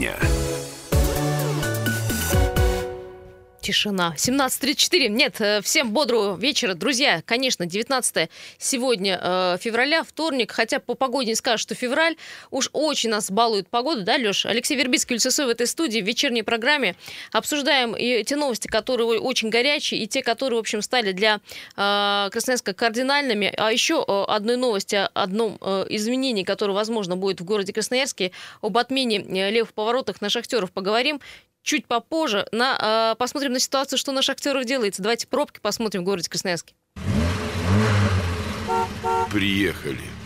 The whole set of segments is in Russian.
дня. Тишина. 17.34. Нет, э, всем бодрого вечера. Друзья, конечно, 19 сегодня э, февраля, вторник. Хотя по погоде не скажешь, что февраль. Уж очень нас балует погода, да, Леш? Алексей Вербицкий, Люцесой в этой студии в вечерней программе. Обсуждаем и те новости, которые очень горячие, и те, которые, в общем, стали для э, Красноярска кардинальными. А еще э, одной новости, одном э, изменении, которое, возможно, будет в городе Красноярске, об отмене э, левых поворотах на шахтеров поговорим чуть попозже. На, э, посмотрим на ситуацию, что на шахтеров делается. Давайте пробки посмотрим в городе Красноярске. Приехали.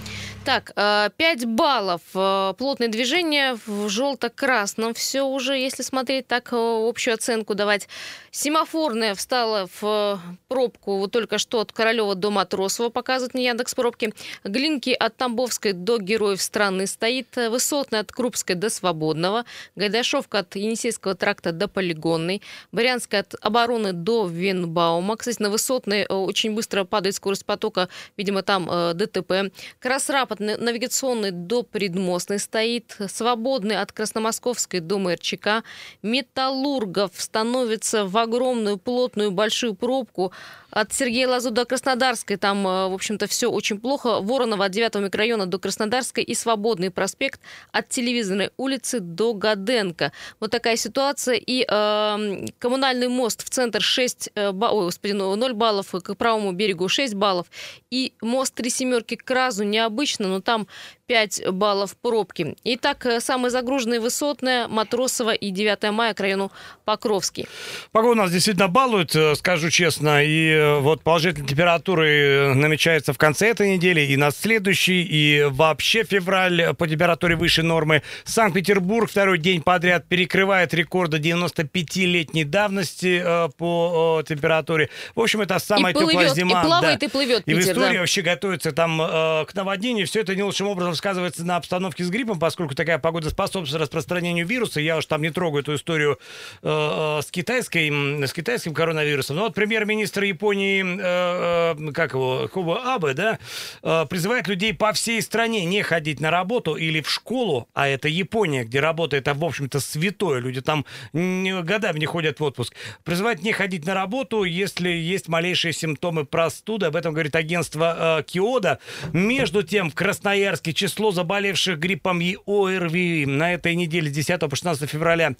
Так, 5 баллов. Плотное движение в желто-красном. Все уже, если смотреть так, общую оценку давать. Семафорная встала в пробку вот только что от Королева до Матросова, показывают мне Яндекс пробки. Глинки от Тамбовской до Героев страны стоит. Высотная от Крупской до Свободного. Гайдашовка от Енисейского тракта до Полигонной. Барянская от Обороны до Венбаума. Кстати, на Высотной очень быстро падает скорость потока. Видимо, там ДТП. Красрап от навигационной до Предмостной стоит, свободный от Красномосковской до МРЧК. Металлургов становится в огромную, плотную, большую пробку от Сергея Лазу до Краснодарской. Там, э, в общем-то, все очень плохо. Воронова от 9 микрорайона до Краснодарской и Свободный проспект от Телевизорной улицы до Гаденко. Вот такая ситуация. И э, коммунальный мост в центр 6 э, баллов, ой, господи, 0 ну, баллов, к правому берегу 6 баллов. И мост Три Семерки к Разу необычно но там 5 баллов пробки. Итак, э, самые загруженные высотная, Матросова и 9 мая к району Покровский. Погода нас действительно балует, э, скажу честно. И э, вот положительные температуры намечаются в конце этой недели и на следующий, и вообще февраль по температуре выше нормы. Санкт-Петербург второй день подряд перекрывает рекорды 95-летней давности по температуре. В общем, это самая и теплая плывет, зима. И плавает, да. и плывет И Питер, в истории да. вообще готовится там к наводнению. Все это не лучшим образом сказывается на обстановке с гриппом, поскольку такая погода способствует распространению вируса. Я уж там не трогаю эту историю э, э, с, китайской, с китайским коронавирусом. Но вот премьер-министр Японии, э, э, как его, Хуба Абе, да, э, призывает людей по всей стране не ходить на работу или в школу, а это Япония, где работа это, в общем-то, святое. Люди там годами не ходят в отпуск. Призывает не ходить на работу, если есть малейшие симптомы простуды. Об этом говорит агентство э, Киода. Между тем, в Красноярске число заболевших гриппом и ОРВИ на этой неделе с 10 по 16 февраля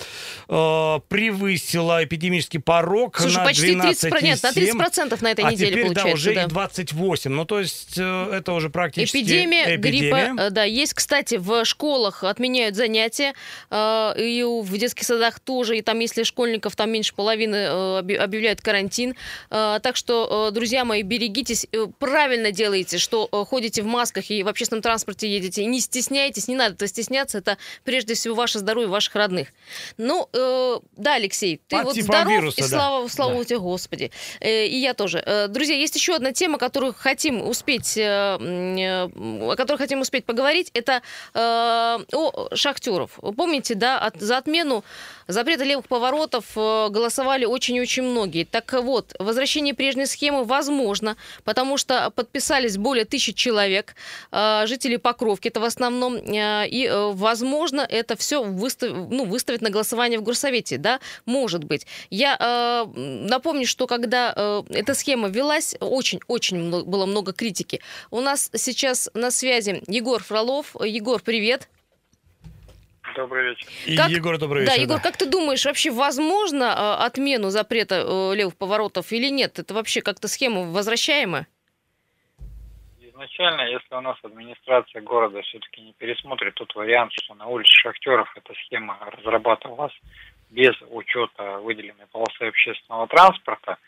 э, превысило эпидемический порог Слушай, на почти 12 30, нет, на 30 процентов на этой а неделе теперь, получается. да, уже да. и 28. Ну, то есть э, это уже практически Эпидемия, эпидемия. гриппа, э, да, есть, кстати, в школах отменяют занятия, э, и в детских садах тоже, и там, если школьников там меньше половины, э, объявляют карантин. Э, так что, друзья мои, берегитесь, правильно делаете, что ходите в масках и в общественном транспорте едете, не стесняйтесь, не надо стесняться, это прежде всего ваше здоровье ваших родных. Ну, э, да, Алексей, ты По вот типам здоров, вируса, и да. слава, слава Да. тебе, Господи. Э, и я тоже. Э, друзья, есть еще одна тема, которую хотим успеть, э, э, о которой хотим успеть поговорить, это э, о шахтеров. Помните, да, от, за отмену запрета левых поворотов э, голосовали очень-очень многие. Так вот, возвращение прежней схемы возможно, потому что подписались более тысячи человек, э, жителей Покровки, это в основном, э, и, э, возможно, это все выстав, ну, выставить на голосование в горсовете, да, может быть. Я напомню, что когда эта схема велась, очень-очень было много критики. У нас сейчас на связи Егор Фролов. Егор, привет. Добрый вечер. Как- Егор, добрый Да, вечер. Егор, как ты думаешь, вообще возможно э, отмену запрета э, левых поворотов или нет? Это вообще как-то схема возвращаемая? Изначально, если у нас администрация города все-таки не пересмотрит тот вариант, что на улице Шахтеров эта схема разрабатывалась без учета выделенной полосы общественного транспорта,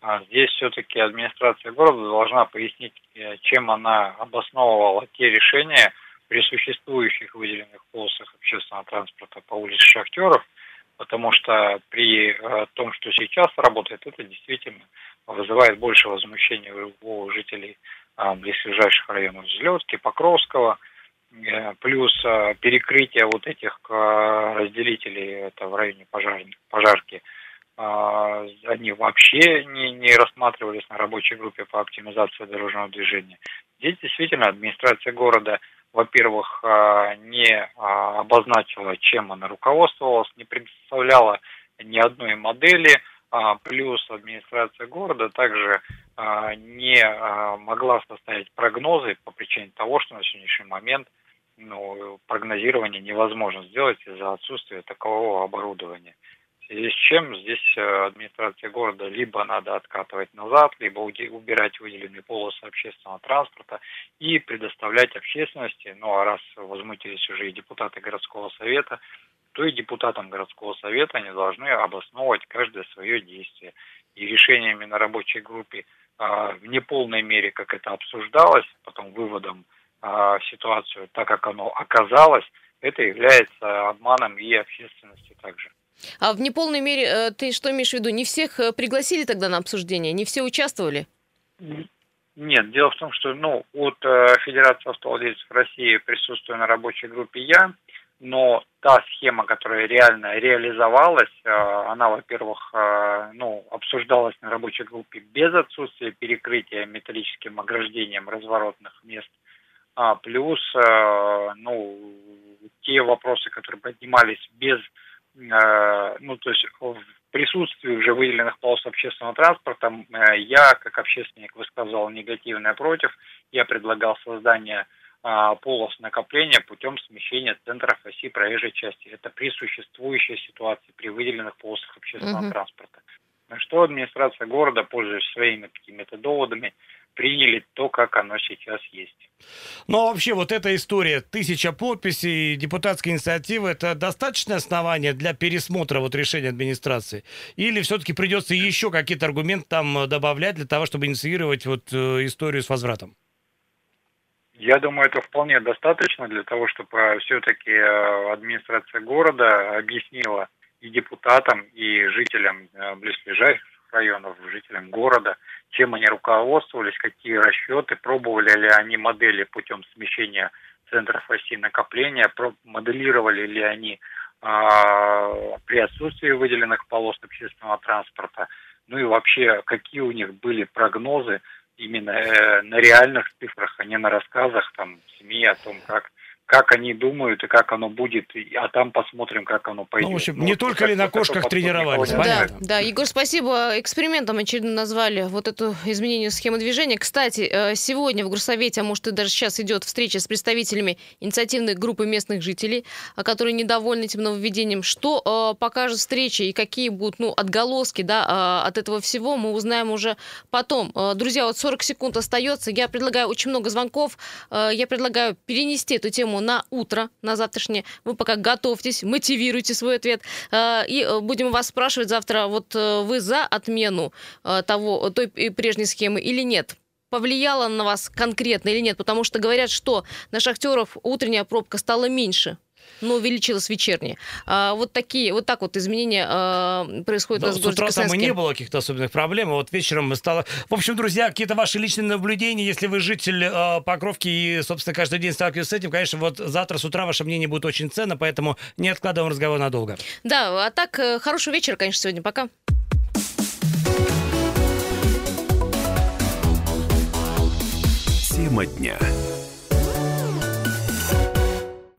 а здесь все-таки администрация города должна пояснить, э, чем она обосновывала те решения при существующих выделенных полосах общественного транспорта по улице Шахтеров, потому что при э, том, что сейчас работает, это действительно вызывает больше возмущения у жителей а, близлежащих районов Взлетки, Покровского, э, плюс э, перекрытие вот этих э, разделителей, это в районе пожар, пожарки, они вообще не, не рассматривались на рабочей группе по оптимизации дорожного движения. Здесь действительно администрация города во-первых, не обозначила, чем она руководствовалась, не представляла ни одной модели, плюс администрация города также не могла составить прогнозы по причине того, что на сегодняшний момент ну, прогнозирование невозможно сделать из-за отсутствия такового оборудования. В связи с чем здесь э, администрация города либо надо откатывать назад, либо убирать выделенные полосы общественного транспорта и предоставлять общественности, ну а раз возмутились уже и депутаты городского совета, то и депутатам городского совета они должны обосновывать каждое свое действие. И решениями на рабочей группе а, в неполной мере, как это обсуждалось, потом выводом а, ситуацию так, как оно оказалось, это является обманом и общественности также. А в неполной мере э, ты что имеешь в виду? Не всех э, пригласили тогда на обсуждение? Не все участвовали? Нет, дело в том, что ну, от э, Федерации автовладельцев России присутствую на рабочей группе я, но та схема, которая реально реализовалась, э, она, во-первых, э, ну, обсуждалась на рабочей группе без отсутствия перекрытия металлическим ограждением разворотных мест – а, плюс, э, ну, те вопросы, которые поднимались без, ну, то есть в присутствии уже выделенных полос общественного транспорта, я, как общественник, высказывал негативное против. Я предлагал создание полос накопления путем смещения центров оси проезжей части. Это при существующей ситуации, при выделенных полосах общественного uh-huh. транспорта. На что администрация города, пользуясь своими какими-то доводами, приняли то, как оно сейчас есть. Ну, а вообще, вот эта история, тысяча подписей, депутатская инициатива, это достаточное основание для пересмотра вот решения администрации? Или все-таки придется еще какие-то аргументы там э, добавлять для того, чтобы инициировать вот э, историю с возвратом? Я думаю, это вполне достаточно для того, чтобы э, все-таки администрация города объяснила и депутатам, и жителям близлежащих районов, жителям города, чем они руководствовались, какие расчеты, пробовали ли они модели путем смещения центров оси накопления, моделировали ли они а, при отсутствии выделенных полос общественного транспорта, ну и вообще, какие у них были прогнозы именно э, на реальных цифрах, а не на рассказах там СМИ о том, как как они думают и как оно будет, а там посмотрим, как оно пойдет. Ну, в общем, ну, не только ли на кошках тренировались, Да, да, Егор, спасибо. Экспериментом очередно назвали вот это изменение схемы движения. Кстати, э, сегодня в Горсовете, а может и даже сейчас идет встреча с представителями инициативной группы местных жителей, которые недовольны этим нововведением. Что э, покажет встреча и какие будут ну, отголоски да, э, от этого всего, мы узнаем уже потом. Друзья, вот 40 секунд остается. Я предлагаю очень много звонков. Я предлагаю перенести эту тему тему на утро, на завтрашнее. Вы пока готовьтесь, мотивируйте свой ответ. Э, и э, будем вас спрашивать завтра, вот э, вы за отмену того, той прежней схемы или нет? повлияло на вас конкретно или нет? Потому что говорят, что на шахтеров утренняя пробка стала меньше но увеличилась вечерняя. А, вот такие, вот так вот изменения а, происходят да, у нас в городе утра там и не было каких-то особенных проблем, а вот вечером стало... В общем, друзья, какие-то ваши личные наблюдения, если вы житель а, Покровки и, собственно, каждый день сталкиваетесь с этим, конечно, вот завтра с утра ваше мнение будет очень ценно, поэтому не откладываем разговор надолго. Да, а так, э, хорошего вечера, конечно, сегодня. Пока. Тема дня.